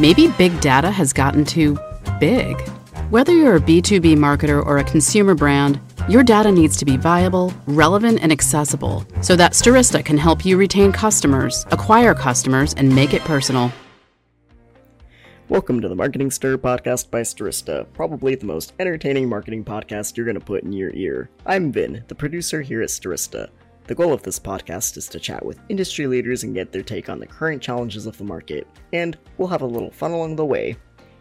Maybe big data has gotten too big. Whether you're a B2B marketer or a consumer brand, your data needs to be viable, relevant, and accessible so that Stirista can help you retain customers, acquire customers, and make it personal. Welcome to the Marketing Stir podcast by Stirista, probably the most entertaining marketing podcast you're going to put in your ear. I'm Vin, the producer here at Stirista. The goal of this podcast is to chat with industry leaders and get their take on the current challenges of the market, and we'll have a little fun along the way.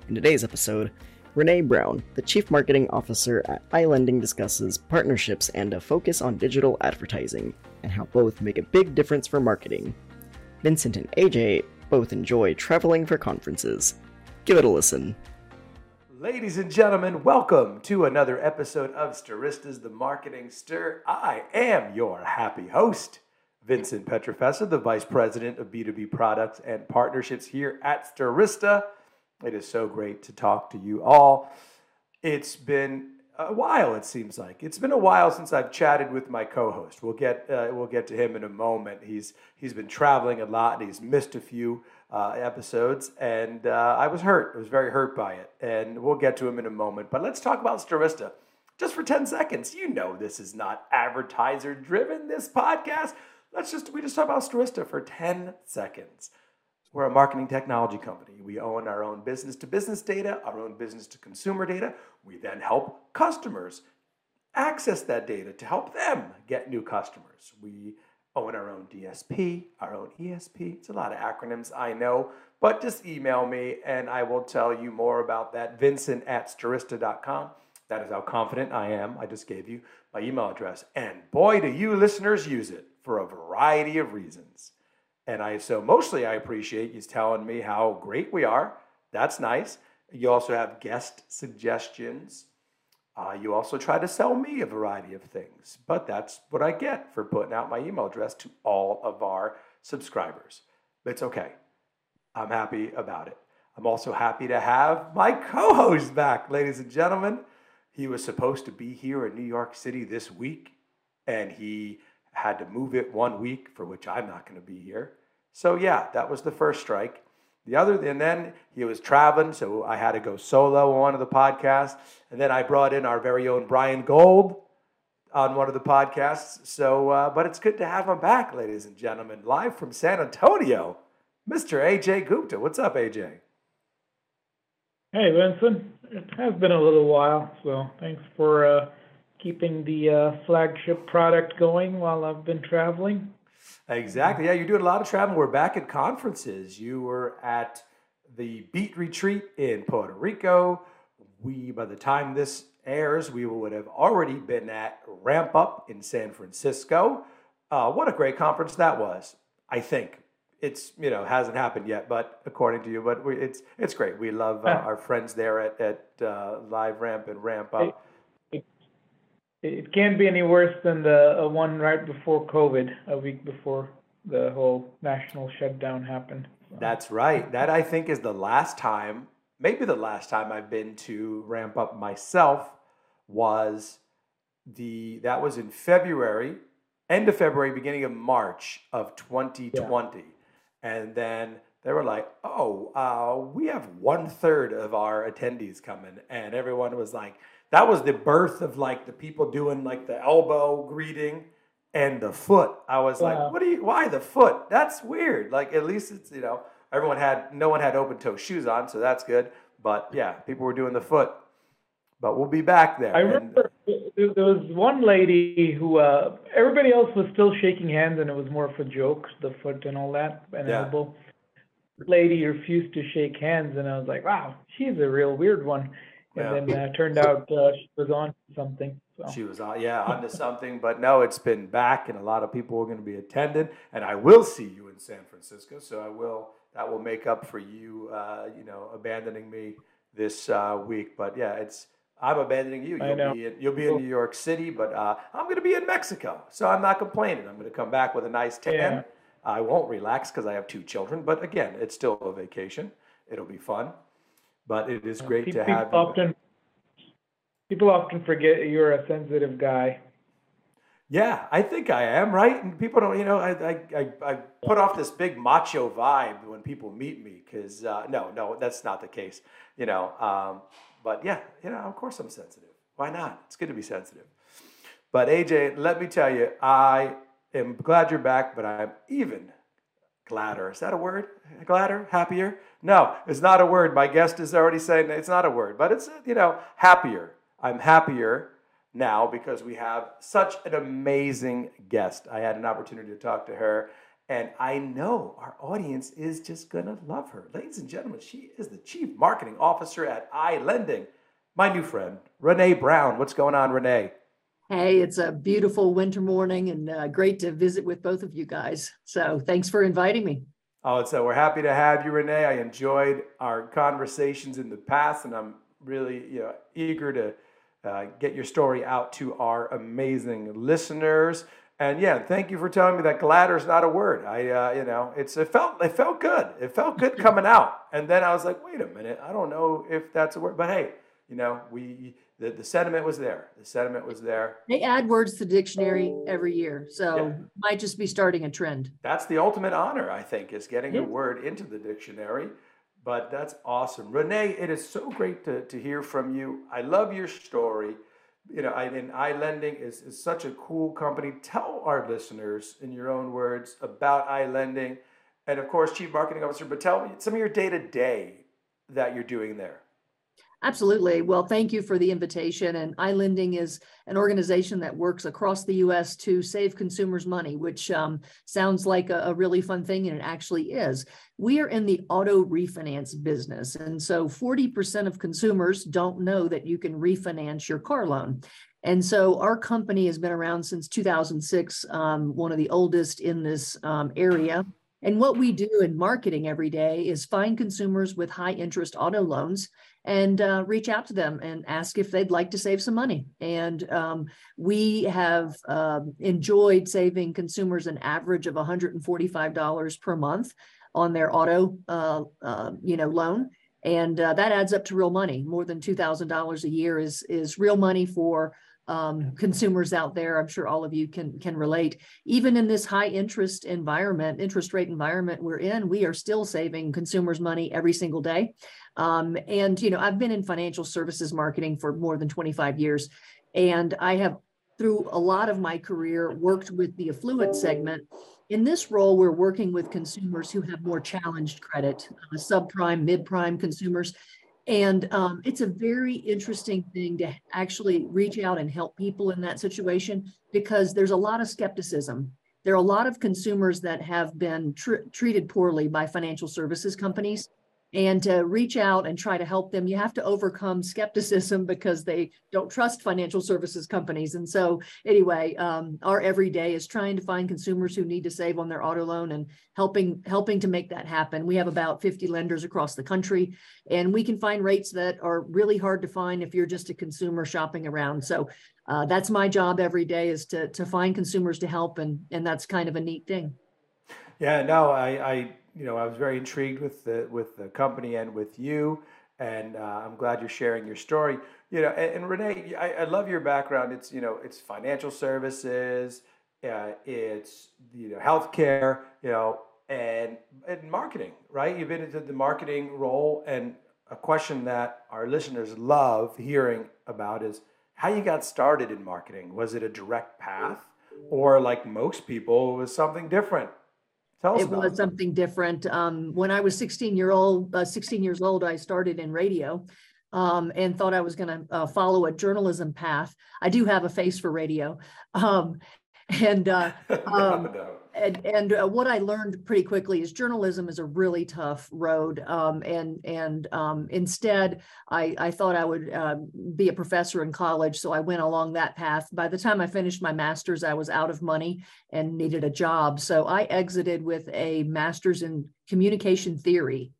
In today's episode, Renee Brown, the Chief Marketing Officer at iLending, discusses partnerships and a focus on digital advertising, and how both make a big difference for marketing. Vincent and Ajay both enjoy traveling for conferences. Give it a listen. Ladies and gentlemen, welcome to another episode of Stirista's The Marketing Stir. I am your happy host, Vincent Pietrafesa, the Vice President of B2B Products and Partnerships here at Stirista. It is so great to talk to you all. It's been a while, it seems like. It's been a while since I've chatted with my co-host. We'll get uh, we'll get to him in a moment. He's he's been traveling a lot and he's missed a few uh, episodes, and uh, I was hurt. I was very hurt by it, and we'll get to him in a moment. But let's talk about Stirista just for ten seconds. You know this is not advertiser driven. This podcast. Let's just we just talk about Stirista for ten seconds. We're a marketing technology company. We own our own business to business data, our own business to consumer data. We then help customers access that data to help them get new customers. We own our own DSP, our own ESP. It's a lot of acronyms, I know, but just email me and I will tell you more about that. Vincent at stirista.com. That is how confident I am. I just gave you my email address. And boy, do you listeners use it for a variety of reasons. And I so mostly I appreciate you telling me how great we are. That's nice. You also have guest suggestions. Uh, you also try to sell me a variety of things, but that's what I get for putting out my email address to all of our subscribers. It's okay. I'm happy about it. I'm also happy to have my co host back, ladies and gentlemen. He was supposed to be here in New York City this week, and he had to move it one week, for which I'm not going to be here. So, yeah, that was the first strike. The other, and then he was traveling, so I had to go solo on one of the podcasts. And then I brought in our very own Brian Gold on one of the podcasts. So, uh, but it's good to have him back, ladies and gentlemen, live from San Antonio, Mr. Ajay Gupta. What's up, AJ? Hey, Vincent. It has been a little while, so thanks for uh, keeping the uh, flagship product going while I've been traveling. Exactly. Yeah, you're doing a lot of traveling. We're back at conferences. You were at the Beat Retreat in Puerto Rico. We, by the time this airs, we would have already been at Ramp Up in San Francisco. Uh, what a great conference that was! I think it's you know hasn't happened yet, but according to you, but we, it's it's great. We love uh, our friends there at at uh, LiveRamp and Ramp Up it can't be any worse than the uh, one right before COVID, a week before the whole national shutdown happened. So. That's right. That I think is the last time, maybe the last time I've been to ramp up myself was the that was in February, end of February, beginning of March of 2020, yeah. and then they were like, "Oh, uh, we have one third of our attendees coming," and everyone was like that was the birth of like the people doing like the elbow greeting and the foot. I was like, what do you? Why the foot? That's weird. Like at least it's you know everyone had no one had open toe shoes on, so that's good. But yeah, people were doing the foot. But we'll be back there. I remember and, there was one lady who uh, everybody else was still shaking hands, and it was more of a joke, the foot and all that, and yeah. elbow. Lady refused to shake hands, and I was like, wow, she's a real weird one and then uh, turned out uh, she was on something. So. She was on, yeah, onto something. But no, it's been back, and a lot of people are going to be attending. And I will see you in San Francisco, so I will. That will make up for you, uh, you know, abandoning me this uh, week. But yeah, it's I'm abandoning you. You'll be in, you'll be in New York City, but uh, I'm going to be in Mexico, so I'm not complaining. I'm going to come back with a nice tan. Yeah. I won't relax because I have two children, but again, it's still a vacation. It'll be fun but it is great people to have often, you. People often forget you're a sensitive guy. Yeah, I think I am right, and people don't. You know, I I, I, I put off this big macho vibe when people meet me because uh, no, no, that's not the case. You know, um, but yeah, you know, of course I'm sensitive. Why not? It's good to be sensitive. But AJ, let me tell you, I am glad you're back, but I'm even gladder. Is that a word? Gladder? Happier? No, it's not a word. My guest is already saying it's not a word, but it's, you know, happier. I'm happier now because we have such an amazing guest. I had an opportunity to talk to her, and I know our audience is just to love her. Ladies and gentlemen, she is the Chief Marketing Officer at iLending. My new friend, Renee Brown. What's going on, Renee? Hey, it's a beautiful winter morning and uh, great to visit with both of you guys. So thanks for inviting me. Oh, so we're happy to have you, Renee. I enjoyed our conversations in the past, and I'm really you know, eager to uh, get your story out to our amazing listeners. And yeah, thank you for telling me that gladder is not a word. I, uh, you know, it's it felt it felt good. It felt good coming out, and then I was like, wait a minute, I don't know if that's a word, but hey, you know, we the, the sentiment was there. The sentiment was there. They add words to the dictionary every year. So yeah. might just be starting a trend. That's the ultimate honor, I think, is getting yeah. a word into the dictionary. But that's awesome. Renee, it is so great to, to hear from you. I love your story. You know, I, and iLending is, is such a cool company. Tell our listeners, in your own words, about iLending. And of course, Chief Marketing Officer, but tell me some of your day to day that you're doing there. Absolutely. Well, thank you for the invitation. And iLending is an organization that works across the U.S. to save consumers money, which um, sounds like a, a, really fun thing, and it actually is. We are in the auto refinance business. And so 40% of consumers don't know that you can refinance your car loan. And so our company has been around since 2006, um, one of the oldest in this um, area. And what we do in marketing every day is find consumers with high interest auto loans and uh, reach out to them and ask if they'd like to save some money. And um, we have uh, enjoyed saving consumers an average of $145 per month on their auto, uh, uh, you know, loan. And uh, that adds up to real money. More than $2,000 a year is, is real money for um, consumers out there. I'm sure all of you can can relate. Even in this high interest environment, interest rate environment we're in, we are still saving consumers money every single day. Um, and you know, I've been in financial services marketing for more than 25 years, and I have through a lot of my career worked with the affluent segment. In this role, we're working with consumers who have more challenged credit, uh, subprime, mid-prime consumers and um, it's a very interesting thing to actually reach out and help people in that situation because there's a lot of skepticism. There are a lot of consumers that have been tr- treated poorly by financial services companies and to reach out and try to help them you have to overcome skepticism because they don't trust financial services companies. And so anyway um, our everyday is trying to find consumers who need to save on their auto loan and helping helping to make that happen. We have about 50 lenders across the country and we can find rates that are really hard to find if you're just a consumer shopping around. So uh, that's my job every day is to to find consumers to help and and that's kind of a neat thing. Yeah no i i you know, I was very intrigued with the with the company and with you, and uh, I'm glad you're sharing your story. You know, and, and Renee, I, I, love your background. It's you know, it's financial services, uh, it's you know, healthcare, you know, and and marketing, right? You've been into the marketing role, and a question that our listeners love hearing about is how you got started in marketing. Was it a direct path, or like most people, was something different? Tell us it was it. something different. Um, when I was 16 year old, uh, 16 years old, I started in radio. Um, and thought I was going to uh, follow a journalism path. I do have a face for radio, um, and uh, um, and and uh, what I learned pretty quickly is journalism is a really tough road. Um, and and um, instead, I I thought I would uh, be a professor in college, so I went along that path. By the time I finished my master's, I was out of money and needed a job, so I exited with a master's in communication theory.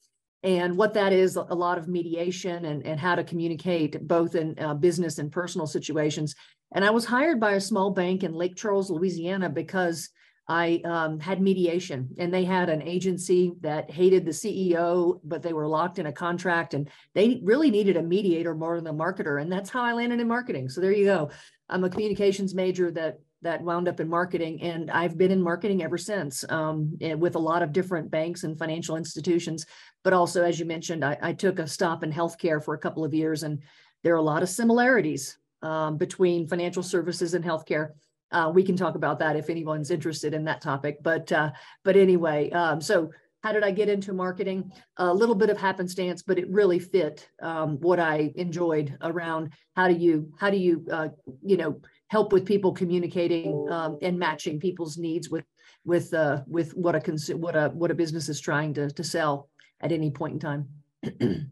And what that is, a lot of mediation and, and how to communicate both in uh, business and personal situations. And I was hired by a small bank in Lake Charles, Louisiana, because I um, had mediation, and they had an agency that hated the CEO, but they were locked in a contract, and they really needed a mediator more than a marketer, and that's how I landed in marketing. So there you go. I'm a communications major that that wound up in marketing, and I've been in marketing ever since um, with a lot of different banks and financial institutions. But also, as you mentioned, I, I, took a stop in healthcare for a couple of years, and there are a lot of similarities um, between financial services and healthcare. Uh, we can talk about that if anyone's interested in that topic. But uh, but anyway, um, so how did I get into marketing? A little bit of happenstance, but it really fit um, what I enjoyed around how do you how do you uh, you know help with people communicating um, and matching people's needs with with uh, with what a what a what a business is trying to to sell at any point in time.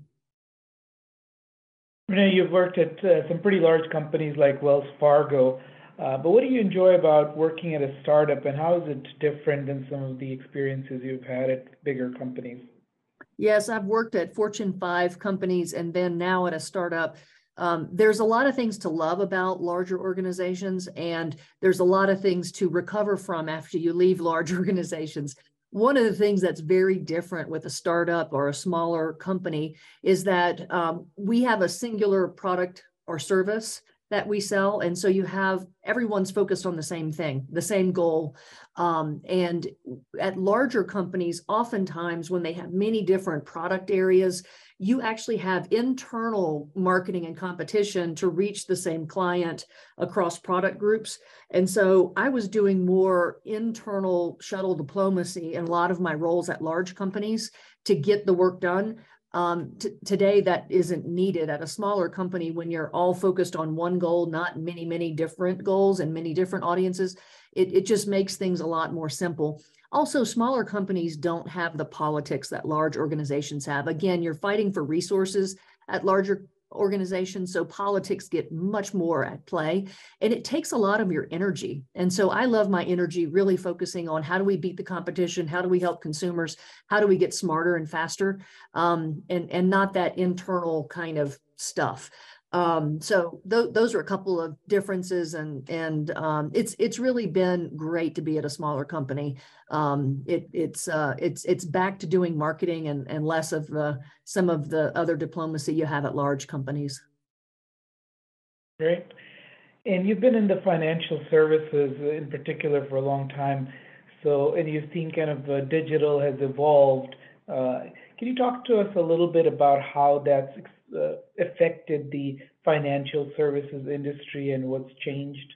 Renee, you've worked at uh, some pretty large companies like Wells Fargo. Uh, but what do you enjoy about working at a startup, and how is it different than some of the experiences you've had at bigger companies? Yes, I've worked at Fortune 5 companies and then now at a startup. Um, there's a lot of things to love about larger organizations, and there's a lot of things to recover from after you leave large organizations. One of the things that's very different with a startup or a smaller company is that um, we have a singular product or service that we sell. And so you have everyone's focused on the same thing, the same goal. Um, and at larger companies, oftentimes when they have many different product areas, you actually have internal marketing and competition to reach the same client across product groups. And so I was doing more internal shuttle diplomacy in a lot of my roles at large companies to get the work done um, t- today, that isn't needed at a smaller company when you're all focused on one goal, not many, many different goals and many different audiences. It, it just makes things a lot more simple. Also, smaller companies don't have the politics that large organizations have. Again, you're fighting for resources at larger organizations. So politics get much more at play and it takes a lot of your energy. And so I love my energy really focusing on how do we beat the competition? How do we help consumers? How do we get smarter and faster? Um, and, and not that internal kind of stuff. Um, so th- those are a couple of differences, and and um, it's it's really been great to be at a smaller company. Um, it it's uh, it's it's back to doing marketing and and less of the some of the other diplomacy you have at large companies. Great, and you've been in the financial services in particular for a long time. So and you've seen kind of uh, digital has evolved. Uh, can you talk to us a little bit about how that's uh, affected the financial services industry and what's changed?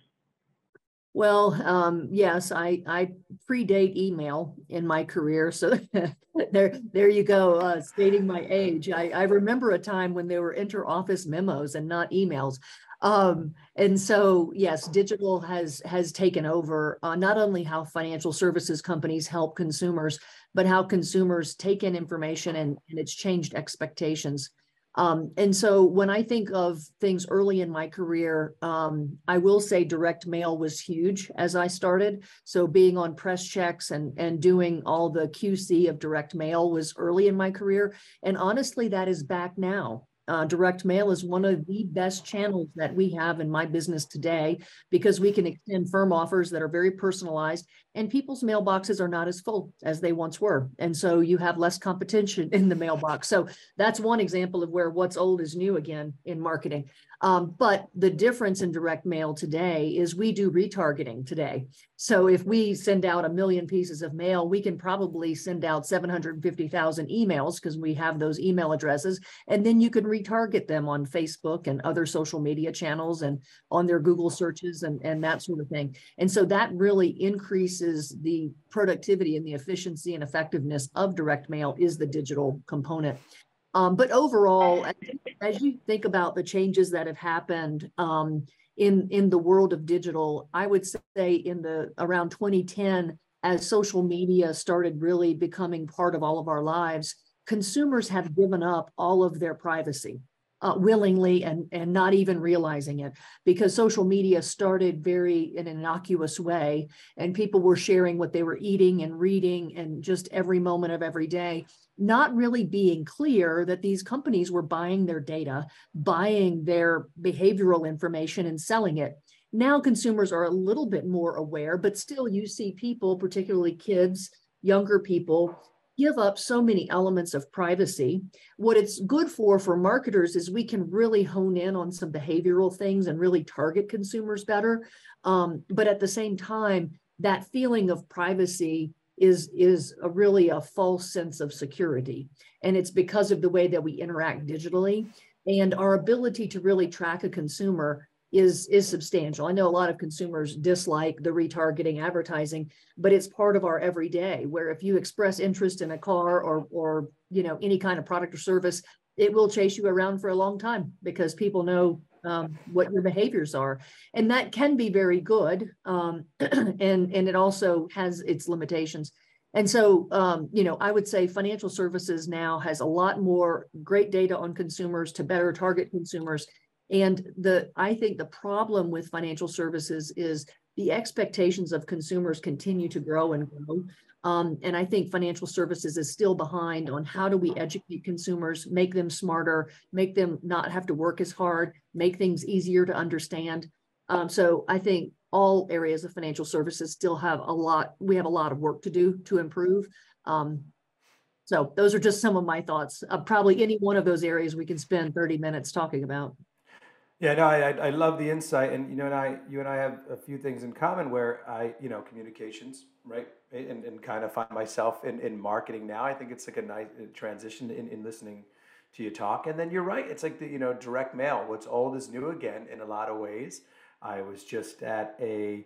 Well, um, yes, I, I predate email in my career. So there, there you go, uh, stating my age. I, I remember a time when there were inter-office memos and not emails. Um, and so, yes, digital has has taken over uh, not only how financial services companies help consumers, but how consumers take in information and, and it's changed expectations. Um, and so when I think of things early in my career, um, I will say direct mail was huge as I started. So being on press checks and, and doing all the QC of direct mail was early in my career. And honestly, that is back now. Uh, direct mail is one of the best channels that we have in my business today because we can extend firm offers that are very personalized and people's mailboxes are not as full as they once were. And so you have less competition in the mailbox. So that's one example of where what's old is new again in marketing. Um, but the difference in direct mail today is we do retargeting today. So if we send out a million pieces of mail, we can probably send out 750,000 emails because we have those email addresses. And then you can retarget them on Facebook and other social media channels and on their Google searches and, and that sort of thing. And so that really increases the productivity and the efficiency and effectiveness of direct mail is the digital component. Um, but overall, as you think about the changes that have happened um, in in the world of digital, I would say in the around 2010, as social media started really becoming part of all of our lives, consumers have given up all of their privacy. Uh, willingly and and not even realizing it because social media started very in an innocuous way and people were sharing what they were eating and reading and just every moment of every day not really being clear that these companies were buying their data, buying their behavioral information and selling it. Now consumers are a little bit more aware, but still you see people, particularly kids, younger people, give up so many elements of privacy. What it's good for for marketers is we can really hone in on some behavioral things and really target consumers better. Um, but at the same time, that feeling of privacy is is a really a false sense of security, and it's because of the way that we interact digitally and our ability to really track a consumer is is substantial. I know a lot of consumers dislike the retargeting advertising, but it's part of our everyday where if you express interest in a car or or you know any kind of product or service, it will chase you around for a long time because people know um, what your behaviors are, and that can be very good, um, and and it also has its limitations. And so, um, you know, I would say financial services now has a lot more great data on consumers to better target consumers and the I think the problem with financial services is the expectations of consumers continue to grow and grow. Um, and I think financial services is still behind on how do we educate consumers, make them smarter, make them not have to work as hard, make things easier to understand. Um, so I think all areas of financial services still have a lot, we have a lot of work to do to improve. Um, so those are just some of my thoughts. Uh, probably any one of those areas we can spend 30 minutes talking about. Yeah, no, I, I love the insight, and you know, and I, you and I have a few things in common where I, you know, communications, right, and, and kind of find myself in, in marketing now. I think it's like a nice uh, transition in, in listening to you talk, and then you're right. It's like the you know direct mail. What's old is new again in a lot of ways. I was just at a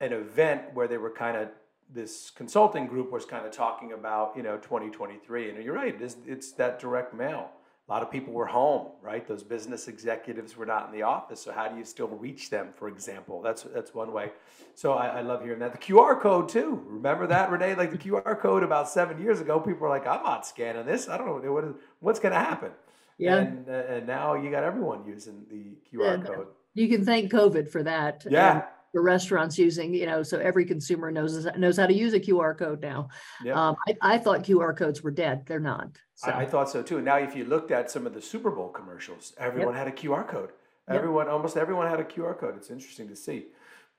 an event where they were kind of this consulting group was kind of talking about you know 2023, and you're right. It's it's that direct mail a lot of people were home, right? Those business executives were not in the office. So how do you still reach them, for example? That's that's one way. So I, I love hearing that. The QR code too. Remember that, Renee? Like the QR code about seven years ago, people were like, "I'm not scanning this. I don't know what is, what's going to happen." Yeah. And, uh, and now you got everyone using the QR code. You can thank COVID for that. Yeah. The restaurants using, you know, so every consumer knows knows how to use a QR code now. Um, I, I, thought QR codes were dead. They're not. So. I, I, thought so too. And now, if you looked at some of the Super Bowl commercials, everyone yep. had a QR code. Everyone, yep. almost everyone had a QR code. It's interesting to see.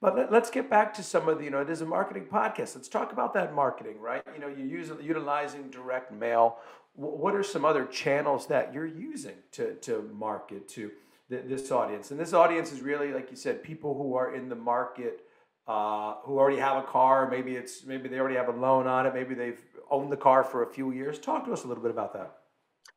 But let, us get back to some of the, you know, it is a marketing podcast. Let's talk about that marketing, right? You know, you use utilizing direct mail. What are some other channels that you're using to, to market to this audience? And this audience is really, like you said, people who are in the market uh, who already have a car. Maybe it's maybe they already have a loan on it. Maybe they've owned the car for a few years. Talk to us a little bit about that.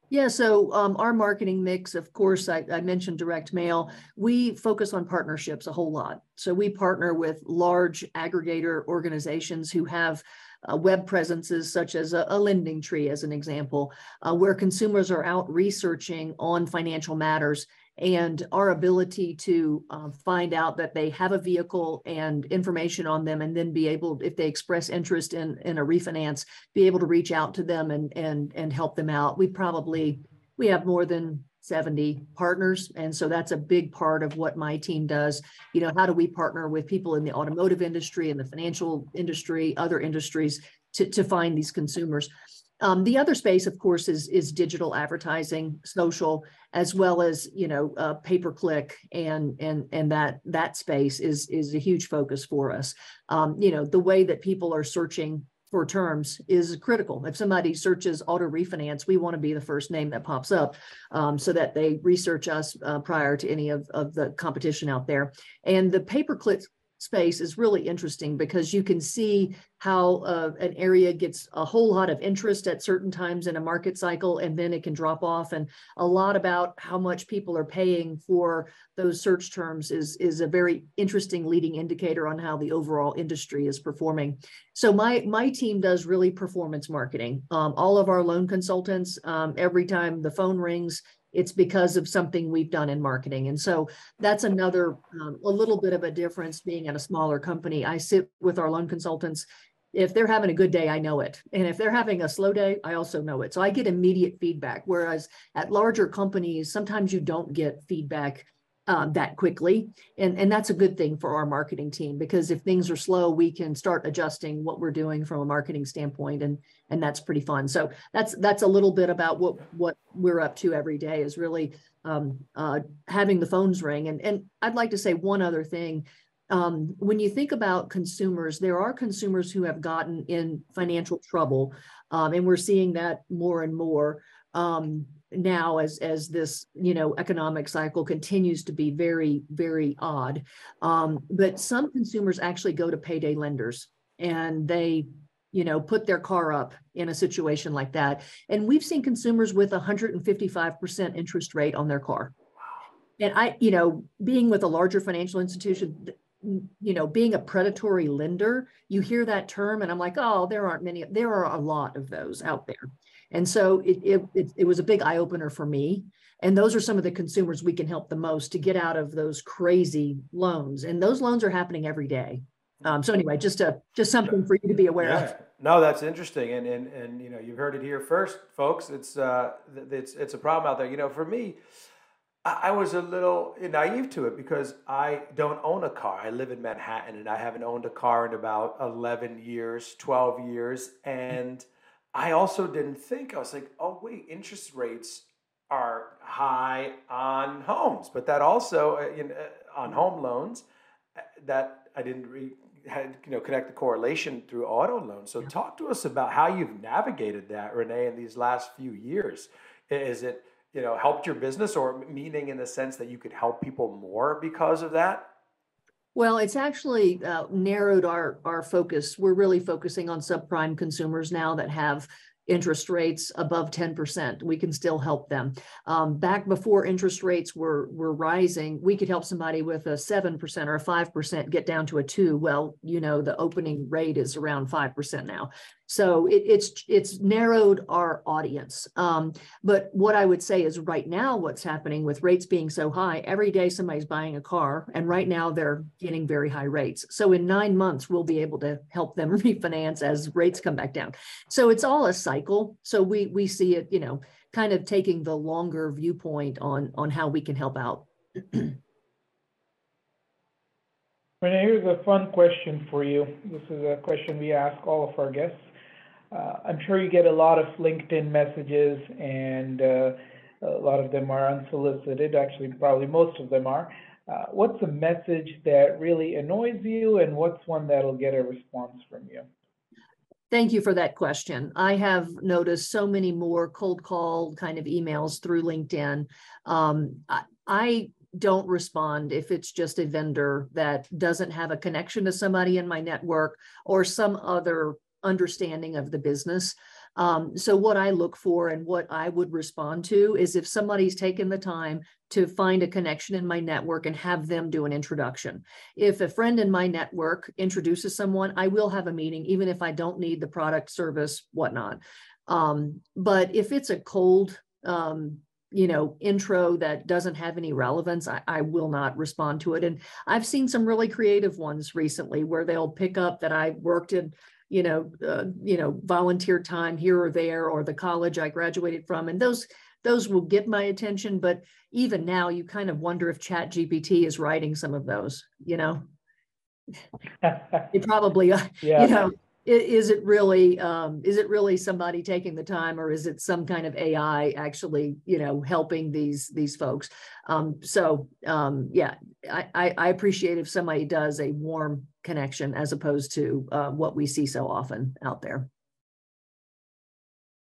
Yeah, so um, our marketing mix, of course, I, I, mentioned direct mail. We focus on partnerships a whole lot. So we partner with large aggregator organizations who have uh, web presences such as a, a, LendingTree, as an example, uh, where consumers are out researching on financial matters and our ability to um, find out that they have a vehicle and information on them and then be able if they express interest in in a refinance be able to reach out to them and and and help them out. We probably we have more than 70 partners and so that's a big part of what my team does. You know how do we partner with people in the automotive industry and the financial industry other industries to, to find these consumers um, the other space, of course, is is digital advertising, social, as well as you know uh, pay per click, and and and that that space is is a huge focus for us. Um, you know the way that people are searching for terms is critical. If somebody searches auto refinance, we want to be the first name that pops up um, so that they research us uh, prior to any of, of the competition out there. And the pay per click space is really interesting because you can see how uh, an area gets a whole lot of interest at certain times in a market cycle and then it can drop off. And a lot about how much people are paying for those search terms is is a very interesting leading indicator on how the overall industry is performing. So my my team does really performance marketing. Um, all of our loan consultants um, every time the phone rings it's because of something we've done in marketing. And so that's another, um, a little bit of a difference being at a smaller company. I sit with our loan consultants. If they're having a good day, I know it. And if they're having a slow day, I also know it. So I get immediate feedback. Whereas at larger companies, sometimes you don't get feedback um, that quickly. And, and that's a good thing for our marketing team because if things are slow, we can start adjusting what we're doing from a marketing standpoint and and that's pretty fun. So that's that's a little bit about what what we're up to every day is really um, uh, having the phones ring. And and I'd like to say one other thing. um, when you think about consumers, there are consumers who have gotten in financial trouble, um, and we're seeing that more and more um, now as as this you know economic cycle continues to be very very odd. Um, but some consumers actually go to payday lenders and they you know put their car up in a situation like that, and we've seen consumers with 155 percent interest rate on their car. And I, you know, being with a larger financial institution, you know, being a predatory lender, you hear that term, and I'm like, oh, there aren't many. There are a lot of those out there, and so it it it, was a big eye opener for me. And those are some of the consumers we can help the most to get out of those crazy loans, and those loans are happening every day. Um, so anyway, just a just something for you to be aware yeah. of. No, that's interesting, and and and you know, you've heard it here first, folks. It's uh, it's it's a problem out there. You know, for me I was a little naive to it because I don't own a car. I live in Manhattan and I haven't owned a car in about 11 years, 12 years. And I also didn't think, I was like, oh, wait, interest rates are high on homes, but that also uh, know, uh, on home loans uh, that I didn't re- had, you know connect the correlation through auto loans. So talk to us about how you've navigated that, Renee, in these last few years. Is it you know helped your business or meaning in the sense that you could help people more because of that well it's actually uh, narrowed our our focus we're really focusing on subprime consumers now that have interest rates above 10%. We can still help them. Um, back before interest rates were, were rising, we could help somebody with a 7% or a 5% get down to a two. Well, you know, the opening rate is around 5% now. So it, it's it's narrowed our audience. Um, but what I would say is right now, what's happening with rates being so high, every day somebody's buying a car, and right now they're getting very high rates. So in nine months, we'll be able to help them refinance as rates come back down. So it's all a cycle. So we we see it, you know, kind of taking the longer viewpoint on on how we can help out. Renee, here's a fun question for you. This is a question we ask all of our guests. Uh, I'm sure you get a lot of LinkedIn messages, and uh, a lot of them are unsolicited. Actually, probably most of them are. Uh, what's a message that really annoys you, and what's one that'll get a response from you? Thank you for that question. I have noticed so many more cold call kind of emails through LinkedIn. Um, I, I don't respond if it's just a vendor that doesn't have a connection to somebody in my network or some other understanding of the business. Um, so what I look for and what I would respond to is if somebody's taken the time to find a connection in my network and have them do an introduction. If a friend in my network introduces someone, I will have a meeting, even if I don't need the product, service, whatnot. Um, but if it's a cold, um, you know, intro that doesn't have any relevance, I, I, will not respond to it. And I've seen some really creative ones recently where they'll pick up that I worked in you know, uh, you know, volunteer time here or there, or the college I graduated from, and those those will get my attention. But even now, you kind of wonder if ChatGPT is writing some of those. You know, it probably, uh, yeah. you know, is it really um, is it really somebody taking the time or is it some kind of ai actually you know helping these these folks um, so um, yeah I, I appreciate if somebody does a warm connection as opposed to uh, what we see so often out there.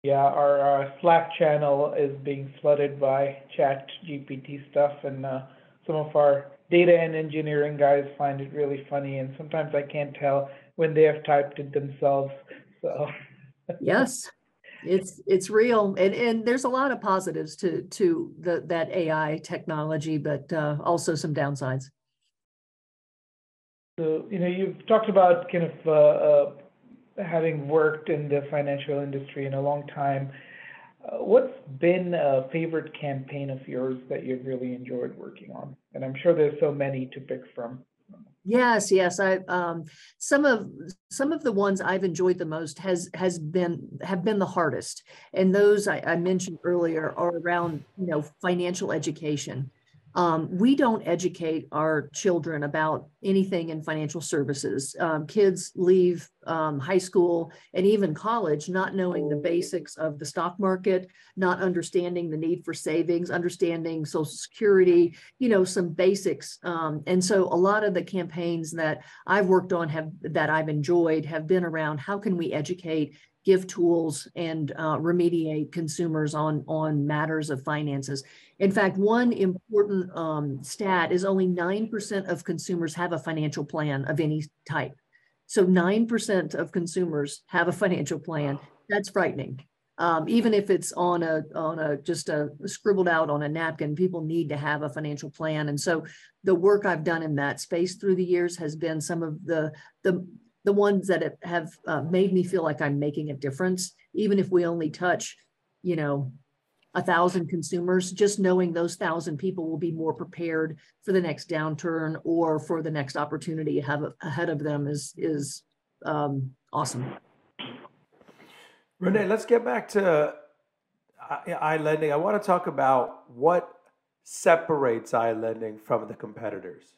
Yeah, our, our, Slack channel is being flooded by Chat GPT stuff, and uh, some of our data and engineering guys find it really funny, and sometimes I can't tell when they have typed it themselves. So yes, it's it's real, and and there's a lot of positives to to the that AI technology, but uh, also some downsides. So, you know, you've talked about kind of uh, uh, having worked in the financial industry in a long time. Uh, what's been a favorite campaign of yours that you've really enjoyed working on? And I'm sure there's so many to pick from. Yes, yes. I um, some of some of the ones I've enjoyed the most has has been have been the hardest, and those I, I mentioned earlier are around you know financial education. Um, we don't educate our children about anything in financial services. Um, kids leave um, high school and even college, not knowing the basics of the stock market, not understanding the need for savings, understanding Social Security, you know, some basics. Um, and so a lot of the campaigns that I've worked on have that I've enjoyed have been around how can we educate give tools and uh, remediate consumers on on matters of finances. In fact, one important um, stat is only 9% of consumers have a financial plan of any type. So 9% of consumers have a financial plan. That's frightening. Um, even if it's on a on a just a scribbled out on a napkin, people need to have a financial plan. And so the work I've done in that space through the years has been some of the the the ones that have uh, made me feel like I'm making a difference, even if we only touch, you know, a thousand consumers, just knowing those thousand people will be more prepared for the next downturn or for the next opportunity have ahead of them is is um, awesome. Renee, let's get back to iLending. I want to talk about what separates iLending from the competitors.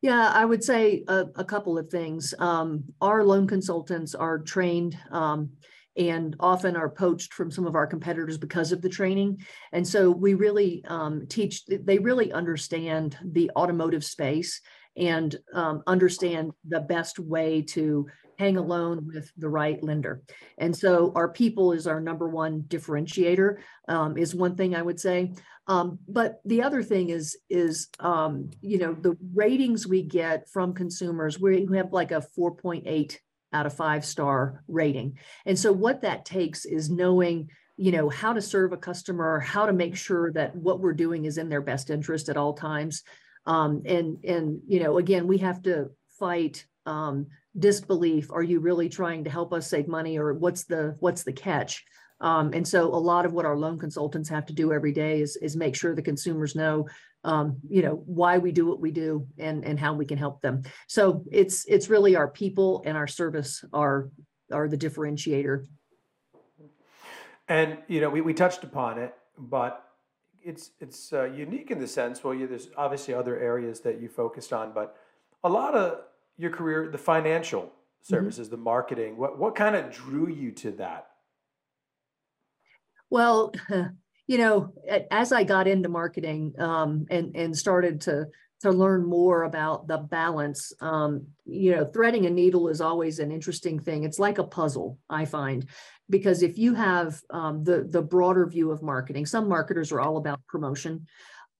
Yeah, I would say a, a couple of things. Um, our loan consultants are trained um, and often are poached from some of our competitors because of the training. And so we really um, teach, they really understand the automotive space and um, understand the best way to hang a loan with the right lender. And so our people is our number one differentiator, um, is one thing I would say. Um, but the other thing is, is um, you know, the ratings we get from consumers, we have like a 4.8 out of five star rating. And so what that takes is knowing you know how to serve a customer how to make sure that what we're doing is in their best interest at all times um, and and you know again we have to fight um, disbelief. Are you really trying to help us save money or what's the what's the catch? Um, and so a lot of what our loan consultants have to do every day is is make sure the consumers know um, you know why we do what we do and and how we can help them. So it's it's really our people and our service are are the differentiator. And you know we, we touched upon it but it's it's uh, unique in the sense well you, there's obviously other areas that you focused on but a lot of your career, the financial mm-hmm. services, mm-hmm. the marketing. What what kind of drew you to that? Well, you know, as I got into marketing um, and and started to to learn more about the balance, um, you know, threading a needle is always an interesting thing. It's like a puzzle, I find, because if you have um, the the broader view of marketing, some marketers are all about promotion.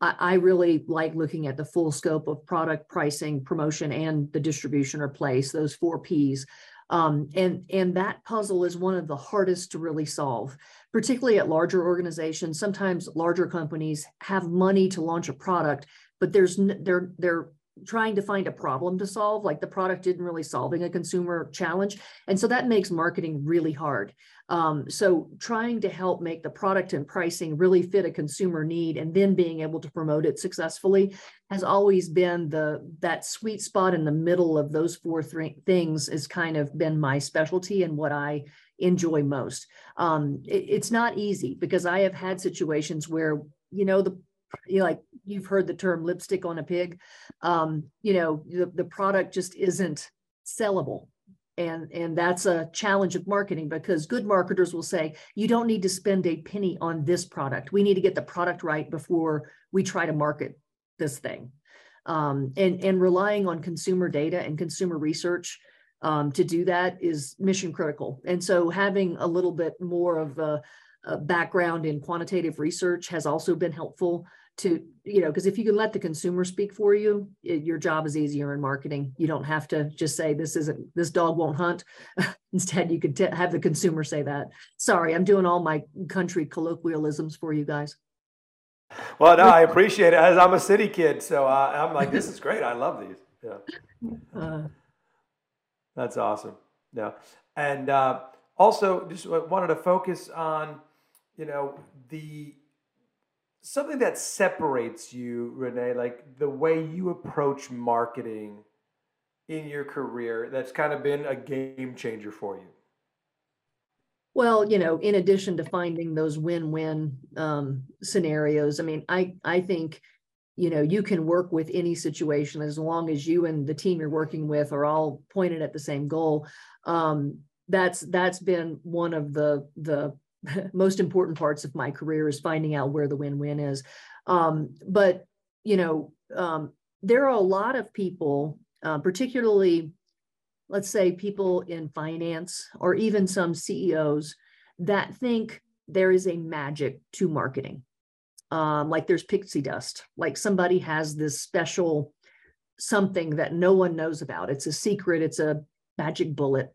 I, I really like looking at the full scope of product pricing, promotion, and the distribution or place, those four P's. Um, and and that puzzle is one of the hardest to really solve particularly at larger organizations sometimes larger companies have money to launch a product but there's they're they're trying to find a problem to solve like the product didn't really solving a consumer challenge and so that makes marketing really hard. Um, so trying to help make the product and pricing really fit a consumer need and then being able to promote it successfully has always been the that sweet spot in the middle of those four th- things has kind of been my specialty and what i enjoy most. Um, it, it's not easy because i have had situations where you know the you know, like you've heard the term lipstick on a pig. Um, you know the, the product just isn't sellable. And and that's a challenge of marketing because good marketers will say you don't need to spend a penny on this product. We need to get the product right before we try to market this thing. Um, and and relying on consumer data and consumer research um, to do that is mission critical. And so having a little bit more of a, a background in quantitative research has also been helpful to you know because if you can let the consumer speak for you it, your job is easier in marketing. You don't have to just say this isn't this dog won't hunt. Instead you could t- have the consumer say that. Sorry i'm doing all my country colloquialisms for you guys. Well no i appreciate it as i'm a city kid so uh, i'm like this is great i love these. Yeah. Uh, that's awesome. Yeah and uh, also just wanted to focus on you know the something that separates you, Renee, like the way you approach marketing in your career that's kind of been a game changer for you? Well, you know, in addition to finding those win-win um, scenarios, I mean, I I think you know you can work with any situation as long as you and the team you're working with are all pointed at the same goal um, that's that's been one of the the most important parts of my career is finding out where the win-win is um, but you know um, there are a lot of people uh, particularly let's say people in finance or even some ceos that think there is a magic to marketing um, like there's pixie dust, like somebody has this special something that no one knows about. It's a secret, it's a magic bullet.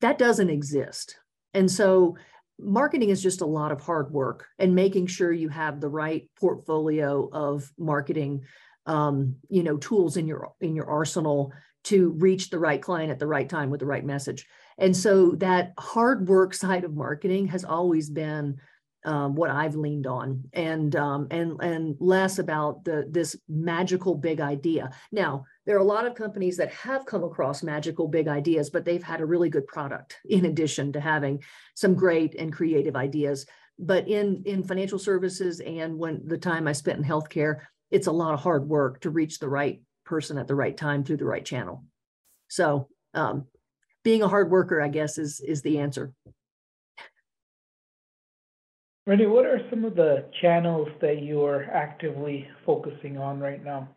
That doesn't exist. And so marketing is just a lot of hard work and making sure you have the right portfolio of marketing um, you know tools in your in your arsenal to reach the right client at the right time with the right message. And so that hard work side of marketing has always been um, what I've leaned on, and um, and and less about the this magical big idea. Now, there are a lot of companies that have come across magical big ideas, but they've had a really good product in addition to having some great and creative ideas. But in in financial services and when the time I spent in healthcare, it's a lot of hard work to reach the right person at the right time through the right channel. So, um, being a hard worker, I guess, is is the answer. Renee, what are some of the channels that you are actively focusing on right now?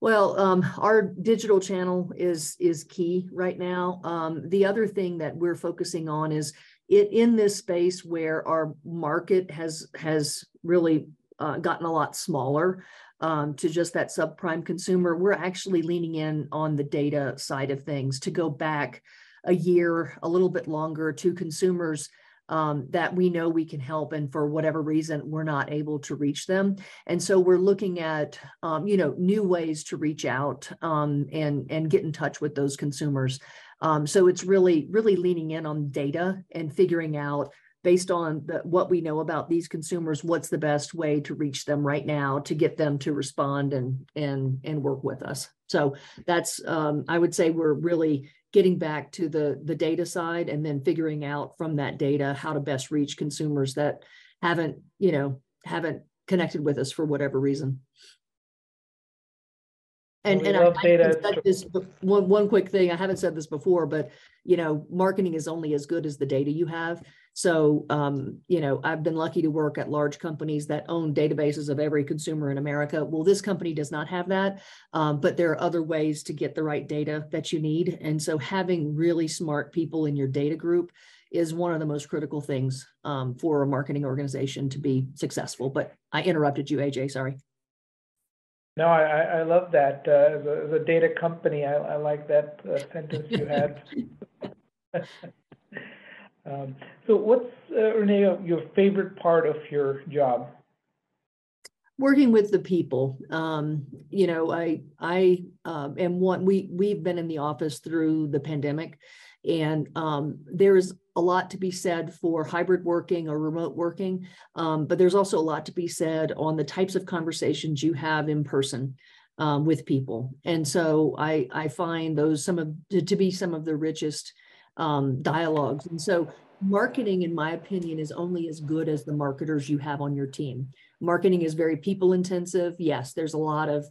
Well, um, our digital channel is is key right now. Um, the other thing that we're focusing on is it in this space where our market has has really uh, gotten a lot smaller um, to just that subprime consumer. We're actually leaning in on the data side of things to go back a year, a little bit longer to consumers um, that we know we can help and for whatever reason we're not able to reach them. And so we're looking at um, you know new ways to reach out um, and and get in touch with those consumers. Um, so it's really really leaning in on data and figuring out based on the, what we know about these consumers what's the best way to reach them right now to get them to respond and and and work with us. So that's um, i would say we're really getting back to the the data side and then figuring out from that data how to best reach consumers that haven't you know haven't connected with us for whatever reason and, and I, I this one, one quick thing i haven't said this before but you know marketing is only as good as the data you have so, um, you know, I've been lucky to work at large companies that own databases of every consumer in America. Well, this company does not have that, um, but there are other ways to get the right data that you need. And so, having really smart people in your data group is one of the most critical things um, for a marketing organization to be successful. But I interrupted you, Ajay. Sorry. No, I, I love that. Uh, as, a, as, a, data company, I, I like that uh, sentence you had. Um, so, what's uh, Renee your favorite part of your job? Working with the people. Um, you know, I I um, am one. We we've been in the office through the pandemic, and um, there's a lot to be said for hybrid working or remote working, um, but there's also a lot to be said on the types of conversations you have in person. Um, with people, and so I I find those some of to, to be some of the richest um, dialogues. And so marketing, in my opinion, is only as good as the marketers you have on your team. Marketing is very people intensive. Yes, there's a lot of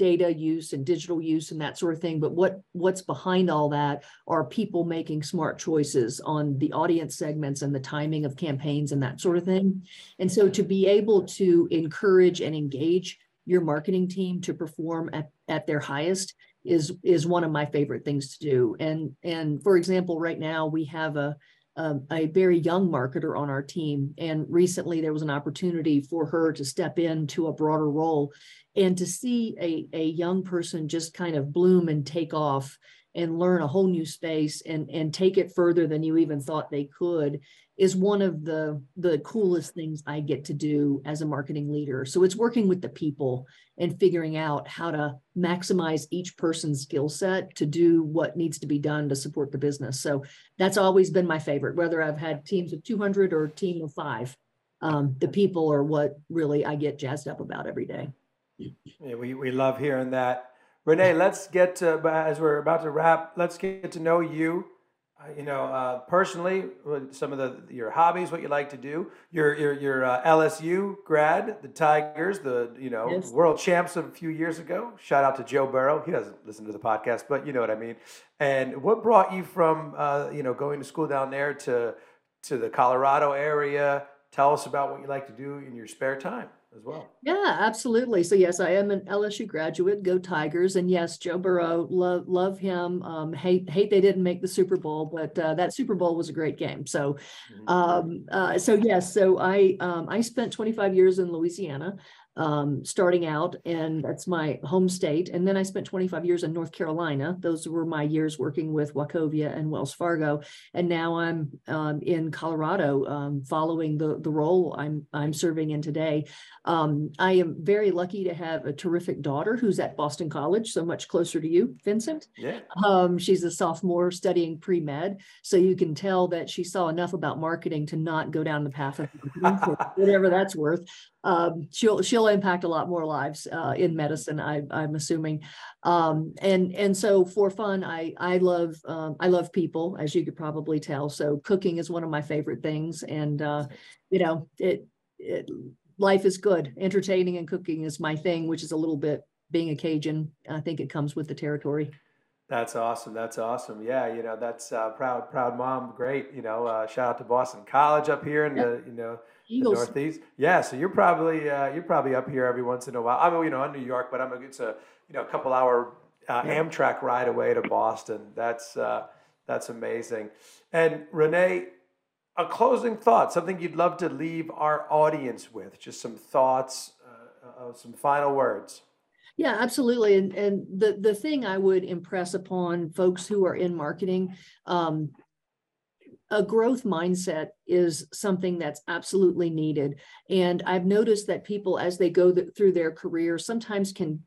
data use and digital use and that sort of thing but what what's behind all that are people making smart choices on the audience segments and the timing of campaigns and that sort of thing and so to be able to encourage and engage your marketing team to perform at, at their highest is is one of my favorite things to do. And and for example, right now we have a a, a very young marketer on our team, and recently there was an opportunity for her to step into a broader role, and to see a a young person just kind of bloom and take off and learn a whole new space and and take it further than you even thought they could is one of the the coolest things I get to do as a marketing leader. So it's working with the people and figuring out how to maximize each person's skill set to do what needs to be done to support the business. So that's always been my favorite, whether I've had teams of 200 or a team of five. Um, the people are what really I get jazzed up about every day. Yeah, we, we love hearing that. Renee, let's get to, as we're about to wrap, let's get to know you you know, uh, personally, some of the your hobbies, what you like to do. Your your your uh, LSU grad, the Tigers, the you know yes. world champs of a few years ago. Shout out to Joe Burrow. He doesn't listen to the podcast, but you know what I mean. And what brought you from uh, you know going to school down there to to the Colorado area? Tell us about what you like to do in your spare time as well. Yeah, absolutely. So yes, I am an LSU graduate. Go Tigers! And yes, Joe Burrow, love love him. Um, hate hate they didn't make the Super Bowl, but uh, that Super Bowl was a great game. So, mm-hmm. um, uh, so yes, so I um, I spent 25 years in Louisiana um, starting out, and that's my home state. And then I spent 25 years in North Carolina. Those were my years working with Wachovia and Wells Fargo. And now I'm um, in Colorado, um, following the the role I'm I'm serving in today. Um, I am very lucky to have a terrific daughter who's at Boston College, so much closer to you, Vincent. Yeah. Um, she's a sophomore studying pre med, so you can tell that she saw enough about marketing to not go down the path of whatever that's worth um, she'll she'll impact a lot more lives uh, in medicine. I, I'm assuming, um, and and so for fun, I I love um, I love people, as you could probably tell. So cooking is one of my favorite things, and uh, you know it, it life is good. Entertaining and cooking is my thing, which is a little bit being a Cajun. I think it comes with the territory. That's awesome. That's awesome. Yeah, you know, that's uh, proud, proud mom. Great. You know, uh, shout out to Boston College up here and yep. the, you know, Eagles. The Northeast. Yeah, so you're probably uh, you're probably up here every once in a while. I'm you know in New York, but I'm a, it's a you know a couple hour uh, yeah. Amtrak ride away to Boston. That's uh, that's amazing. And Renee, a closing thought, something you'd love to leave our audience with, just some thoughts, uh, uh, some final words. Yeah, absolutely. And and the the thing I would impress upon folks who are in marketing, um, a growth mindset is something that's absolutely needed. And I've noticed that people, as they go th- through their career, sometimes can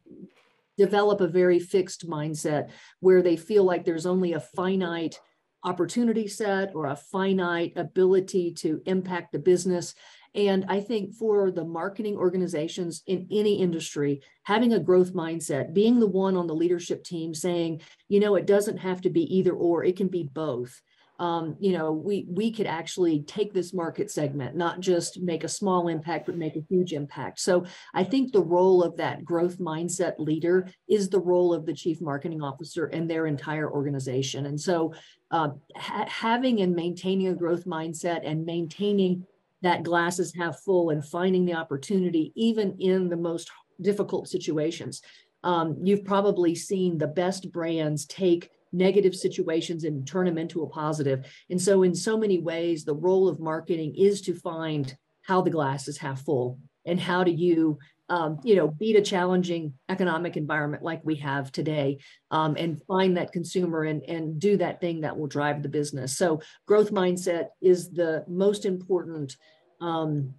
develop a very fixed mindset where they feel like there's only a finite opportunity set or a finite ability to impact the business. And I think for the marketing organizations in any industry, having a growth mindset, being the one on the leadership team saying, you know, it doesn't have to be either or, it can be both um, you know, we we could actually take this market segment, not just make a small impact, but make a huge impact. So I think the role of that growth mindset leader is the role of the chief marketing officer and their entire organization. And so uh, ha- having and maintaining a growth mindset and maintaining that glasses half full and finding the opportunity, even in the most difficult situations. Um, you've probably seen the best brands take negative situations and turn them into a positive. And so, in so many ways, the role of marketing is to find how the glass is half full and how do you um, you know beat a challenging economic environment like we have today um, and find that consumer and and do that thing that will drive the business. So growth mindset is the most important um,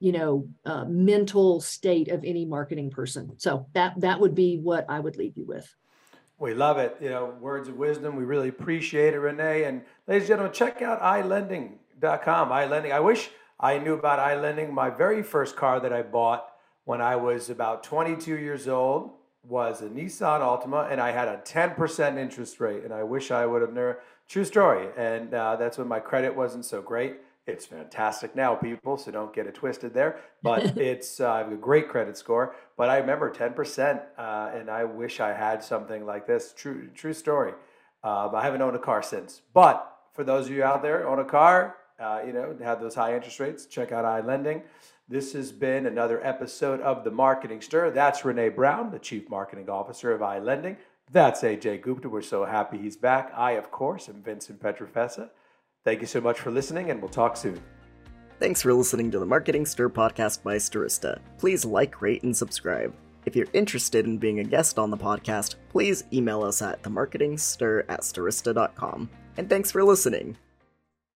you know uh, mental state of any marketing person. So that that would be what i would leave you with we love it. You know, words of wisdom. We really appreciate it, Renee. And ladies and gentlemen, check out ilending.com. iLending. I wish I knew about iLending. My very first car that I bought when I was about 22 years old was a Nissan Altima, and I had a 10% interest rate. And I wish I would have never. True story. And uh, that's when my credit wasn't so great. It's fantastic now, people, so don't get it twisted there. But it's uh, a great credit score. But I remember 10%, uh, and I wish I had something like this. True, true story. Uh, I haven't owned a car since. But for those of you out there own a car, uh, you know, have those high interest rates, check out iLending. This has been another episode of The Marketing Stir. That's Renee Brown, the Chief Marketing Officer of iLending. That's Ajay Gupta. We're so happy he's back. I, of course, am Vincent Pietrafesa. Thank you so much for listening, and we'll talk soon. Thanks for listening to the Marketing Stir podcast by Stirista. Please like, rate, and subscribe. If you're interested in being a guest on the podcast, please email us at themarketingstir at stirista.com. And thanks for listening.